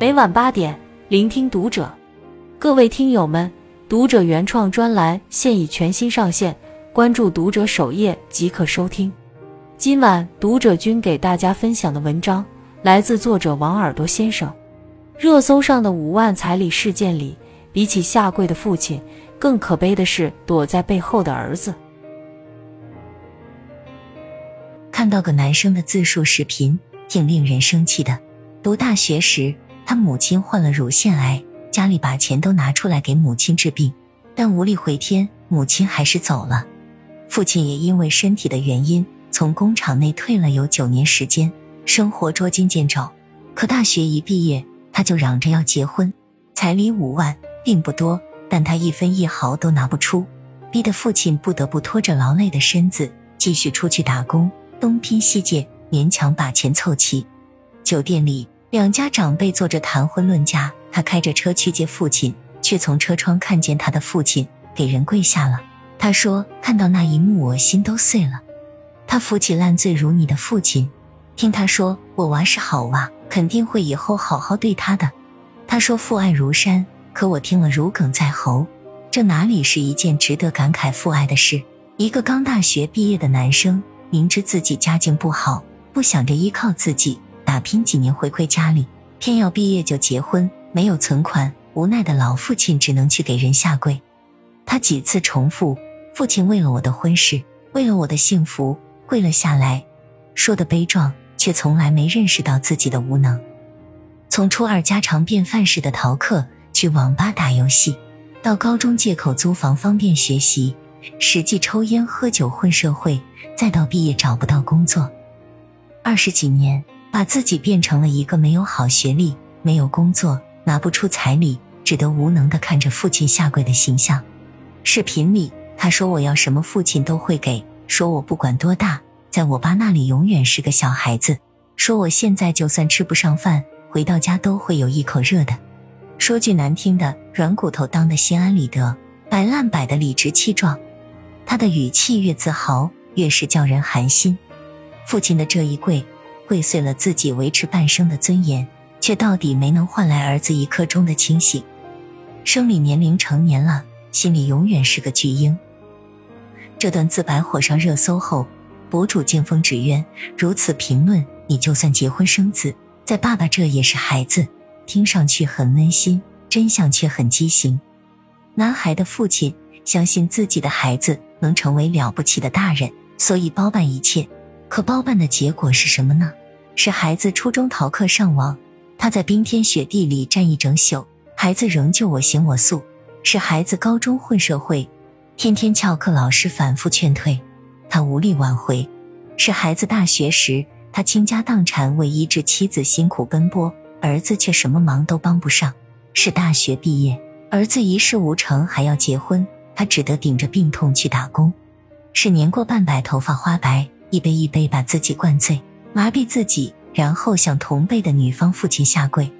每晚八点，聆听读者。各位听友们，读者原创专栏现已全新上线，关注读者首页即可收听。今晚读者君给大家分享的文章来自作者王耳朵先生。热搜上的五万彩礼事件里，比起下跪的父亲，更可悲的是躲在背后的儿子。看到个男生的自述视频，挺令人生气的。读大学时，他母亲患了乳腺癌，家里把钱都拿出来给母亲治病，但无力回天，母亲还是走了。父亲也因为身体的原因，从工厂内退了有九年时间，生活捉襟见肘。可大学一毕业，他就嚷着要结婚，彩礼五万并不多，但他一分一毫都拿不出，逼得父亲不得不拖着劳累的身子继续出去打工。东拼西借，勉强把钱凑齐。酒店里，两家长辈坐着谈婚论嫁。他开着车去接父亲，却从车窗看见他的父亲给人跪下了。他说：“看到那一幕，我心都碎了。”他扶起烂醉如泥的父亲，听他说：“我娃是好娃，肯定会以后好好对他的。”他说：“父爱如山。”可我听了如鲠在喉。这哪里是一件值得感慨父爱的事？一个刚大学毕业的男生。明知自己家境不好，不想着依靠自己打拼几年回馈家里，偏要毕业就结婚，没有存款，无奈的老父亲只能去给人下跪。他几次重复：“父亲为了我的婚事，为了我的幸福，跪了下来。”说的悲壮，却从来没认识到自己的无能。从初二家常便饭似的逃课去网吧打游戏，到高中借口租房方便学习。实际抽烟喝酒混社会，再到毕业找不到工作，二十几年把自己变成了一个没有好学历、没有工作、拿不出彩礼，只得无能的看着父亲下跪的形象。视频里他说：“我要什么父亲都会给，说我不管多大，在我爸那里永远是个小孩子，说我现在就算吃不上饭，回到家都会有一口热的。说句难听的，软骨头当的心安理得，摆烂摆的理直气壮。”他的语气越自豪，越是叫人寒心。父亲的这一跪，跪碎了自己维持半生的尊严，却到底没能换来儿子一刻钟的清醒。生理年龄成年了，心里永远是个巨婴。这段自白火上热搜后，博主劲风纸鸢如此评论：你就算结婚生子，在爸爸这也是孩子。听上去很温馨，真相却很畸形。男孩的父亲。相信自己的孩子能成为了不起的大人，所以包办一切。可包办的结果是什么呢？是孩子初中逃课上网，他在冰天雪地里站一整宿，孩子仍旧我行我素。是孩子高中混社会，天天翘课，老师反复劝退，他无力挽回。是孩子大学时，他倾家荡产为医治妻子辛苦奔波，儿子却什么忙都帮不上。是大学毕业，儿子一事无成，还要结婚。他只得顶着病痛去打工，是年过半百，头发花白，一杯一杯把自己灌醉，麻痹自己，然后向同辈的女方父亲下跪。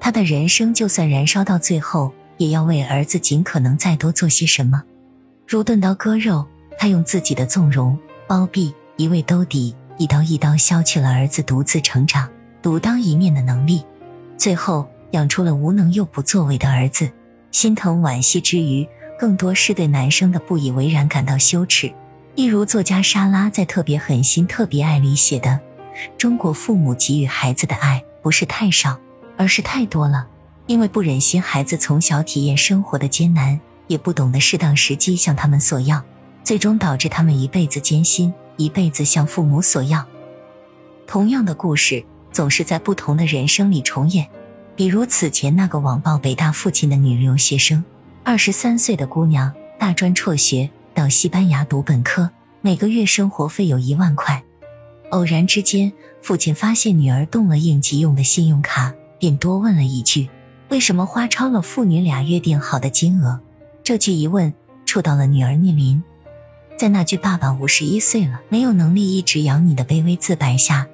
他的人生就算燃烧到最后，也要为儿子尽可能再多做些什么。如钝刀割肉，他用自己的纵容、包庇、一味兜底，一刀一刀削去了儿子独自成长、独当一面的能力，最后养出了无能又不作为的儿子。心疼惋惜之余。更多是对男生的不以为然感到羞耻，例如作家莎拉在《特别狠心特别爱》里写的：“中国父母给予孩子的爱不是太少，而是太多了，因为不忍心孩子从小体验生活的艰难，也不懂得适当时机向他们索要，最终导致他们一辈子艰辛，一辈子向父母索要。同样的故事总是在不同的人生里重演，比如此前那个网暴北大父亲的女留学生。”二十三岁的姑娘，大专辍学到西班牙读本科，每个月生活费有一万块。偶然之间，父亲发现女儿动了应急用的信用卡，便多问了一句：“为什么花超了父女俩约定好的金额？”这句一问，触到了女儿聂林。在那句“爸爸五十一岁了，没有能力一直养你”的卑微自白下，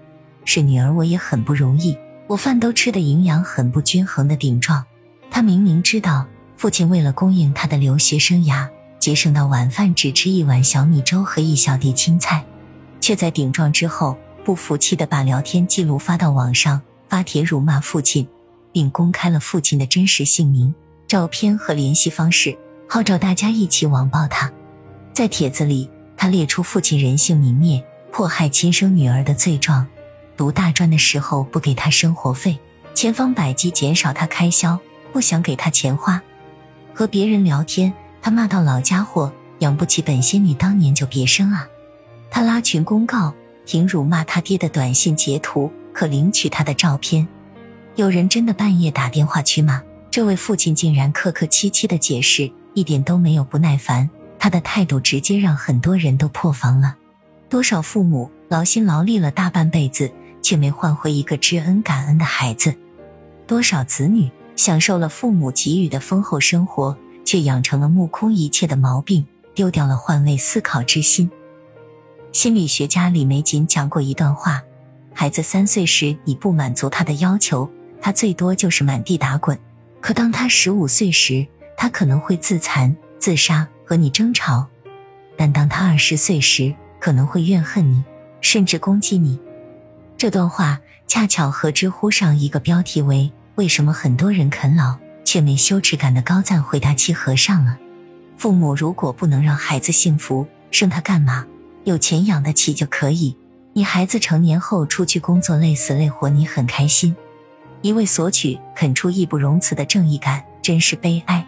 是女儿我也很不容易，我饭都吃的营养很不均衡的顶撞。他明明知道。父亲为了供应他的留学生涯，节省到晚饭只吃一碗小米粥和一小碟青菜，却在顶撞之后不服气的把聊天记录发到网上，发帖辱骂父亲，并公开了父亲的真实姓名、照片和联系方式，号召大家一起网暴他。在帖子里，他列出父亲人性泯灭、迫害亲生女儿的罪状，读大专的时候不给他生活费，千方百计减少他开销，不想给他钱花。和别人聊天，他骂到老家伙养不起本仙女，当年就别生啊！他拉群公告，停辱骂他爹的短信截图，可领取他的照片。有人真的半夜打电话去骂？这位父亲竟然客客气气的解释，一点都没有不耐烦。他的态度直接让很多人都破防了。多少父母劳心劳力了大半辈子，却没换回一个知恩感恩的孩子？多少子女享受了父母给予的丰厚生活，却养成了目空一切的毛病，丢掉了换位思考之心？心理学家李玫瑾讲过一段话：孩子三岁时，你不满足他的要求。他最多就是满地打滚，可当他十五岁时，他可能会自残、自杀和你争吵；但当他二十岁时，可能会怨恨你，甚至攻击你。这段话恰巧和知乎上一个标题为“为什么很多人啃老却没羞耻感”的高赞回答契合上了。父母如果不能让孩子幸福，生他干嘛？有钱养得起就可以。你孩子成年后出去工作累死累活，你很开心。一味索取，肯出义不容辞的正义感，真是悲哀。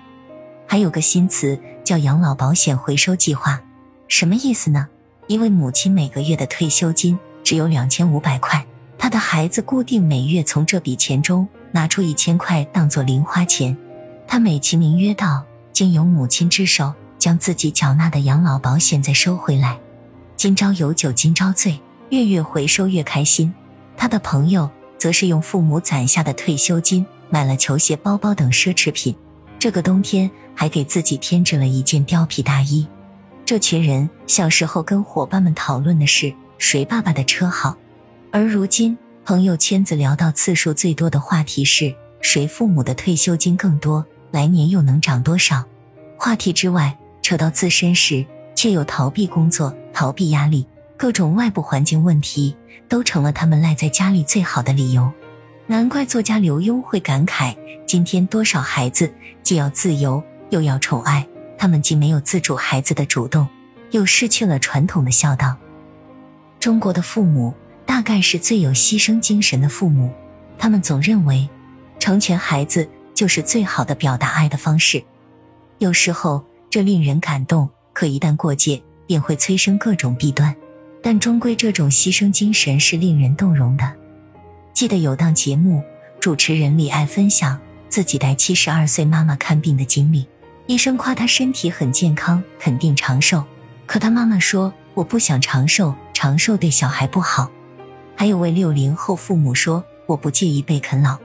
还有个新词叫养老保险回收计划，什么意思呢？一位母亲每个月的退休金只有两千五百块，他的孩子固定每月从这笔钱中拿出一千块当做零花钱，他美其名曰道，经由母亲之手将自己缴纳的养老保险再收回来。今朝有酒今朝醉，月月回收越开心。他的朋友。则是用父母攒下的退休金买了球鞋、包包等奢侈品，这个冬天还给自己添置了一件貂皮大衣。这群人小时候跟伙伴们讨论的是谁爸爸的车好，而如今朋友圈子聊到次数最多的话题是谁父母的退休金更多，来年又能涨多少。话题之外，扯到自身时，却又逃避工作、逃避压力。各种外部环境问题都成了他们赖在家里最好的理由。难怪作家刘墉会感慨：今天多少孩子既要自由又要宠爱，他们既没有自主孩子的主动，又失去了传统的孝道。中国的父母大概是最有牺牲精神的父母，他们总认为成全孩子就是最好的表达爱的方式。有时候这令人感动，可一旦过界，便会催生各种弊端。但终归，这种牺牲精神是令人动容的。记得有档节目，主持人李艾分享自己带七十二岁妈妈看病的经历。医生夸她身体很健康，肯定长寿。可她妈妈说：“我不想长寿，长寿对小孩不好。”还有位六零后父母说：“我不介意被啃老。”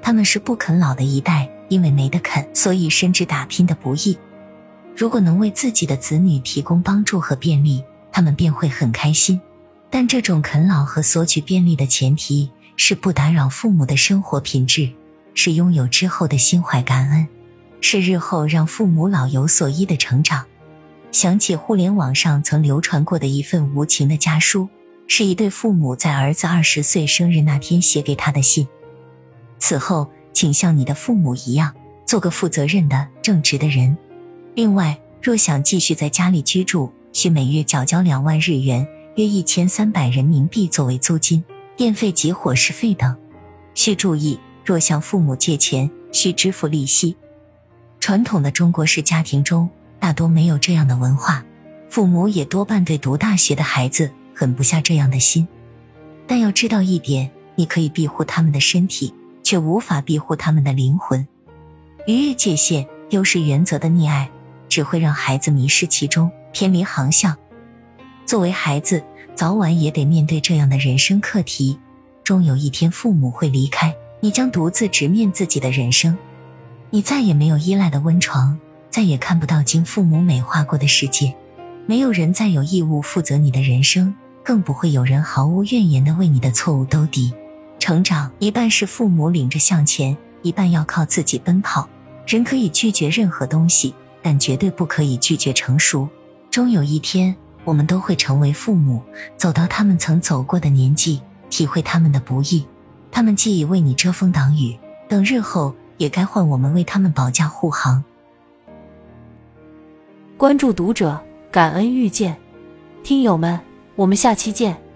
他们是不啃老的一代，因为没得啃，所以深知打拼的不易。如果能为自己的子女提供帮助和便利，他们便会很开心，但这种啃老和索取便利的前提是不打扰父母的生活品质，是拥有之后的心怀感恩，是日后让父母老有所依的成长。想起互联网上曾流传过的一份无情的家书，是一对父母在儿子二十岁生日那天写给他的信。此后，请像你的父母一样，做个负责任的、正直的人。另外，若想继续在家里居住，需每月缴交两万日元，约一千三百人民币作为租金、电费及伙食费等。需注意，若向父母借钱，需支付利息。传统的中国式家庭中，大多没有这样的文化，父母也多半对读大学的孩子狠不下这样的心。但要知道一点，你可以庇护他们的身体，却无法庇护他们的灵魂。逾越界限、丢失原则的溺爱，只会让孩子迷失其中。偏离航向，作为孩子，早晚也得面对这样的人生课题。终有一天，父母会离开，你将独自直面自己的人生。你再也没有依赖的温床，再也看不到经父母美化过的世界。没有人再有义务负责你的人生，更不会有人毫无怨言的为你的错误兜底。成长一半是父母领着向前，一半要靠自己奔跑。人可以拒绝任何东西，但绝对不可以拒绝成熟。终有一天，我们都会成为父母，走到他们曾走过的年纪，体会他们的不易。他们既已为你遮风挡雨，等日后也该换我们为他们保驾护航。关注读者，感恩遇见，听友们，我们下期见。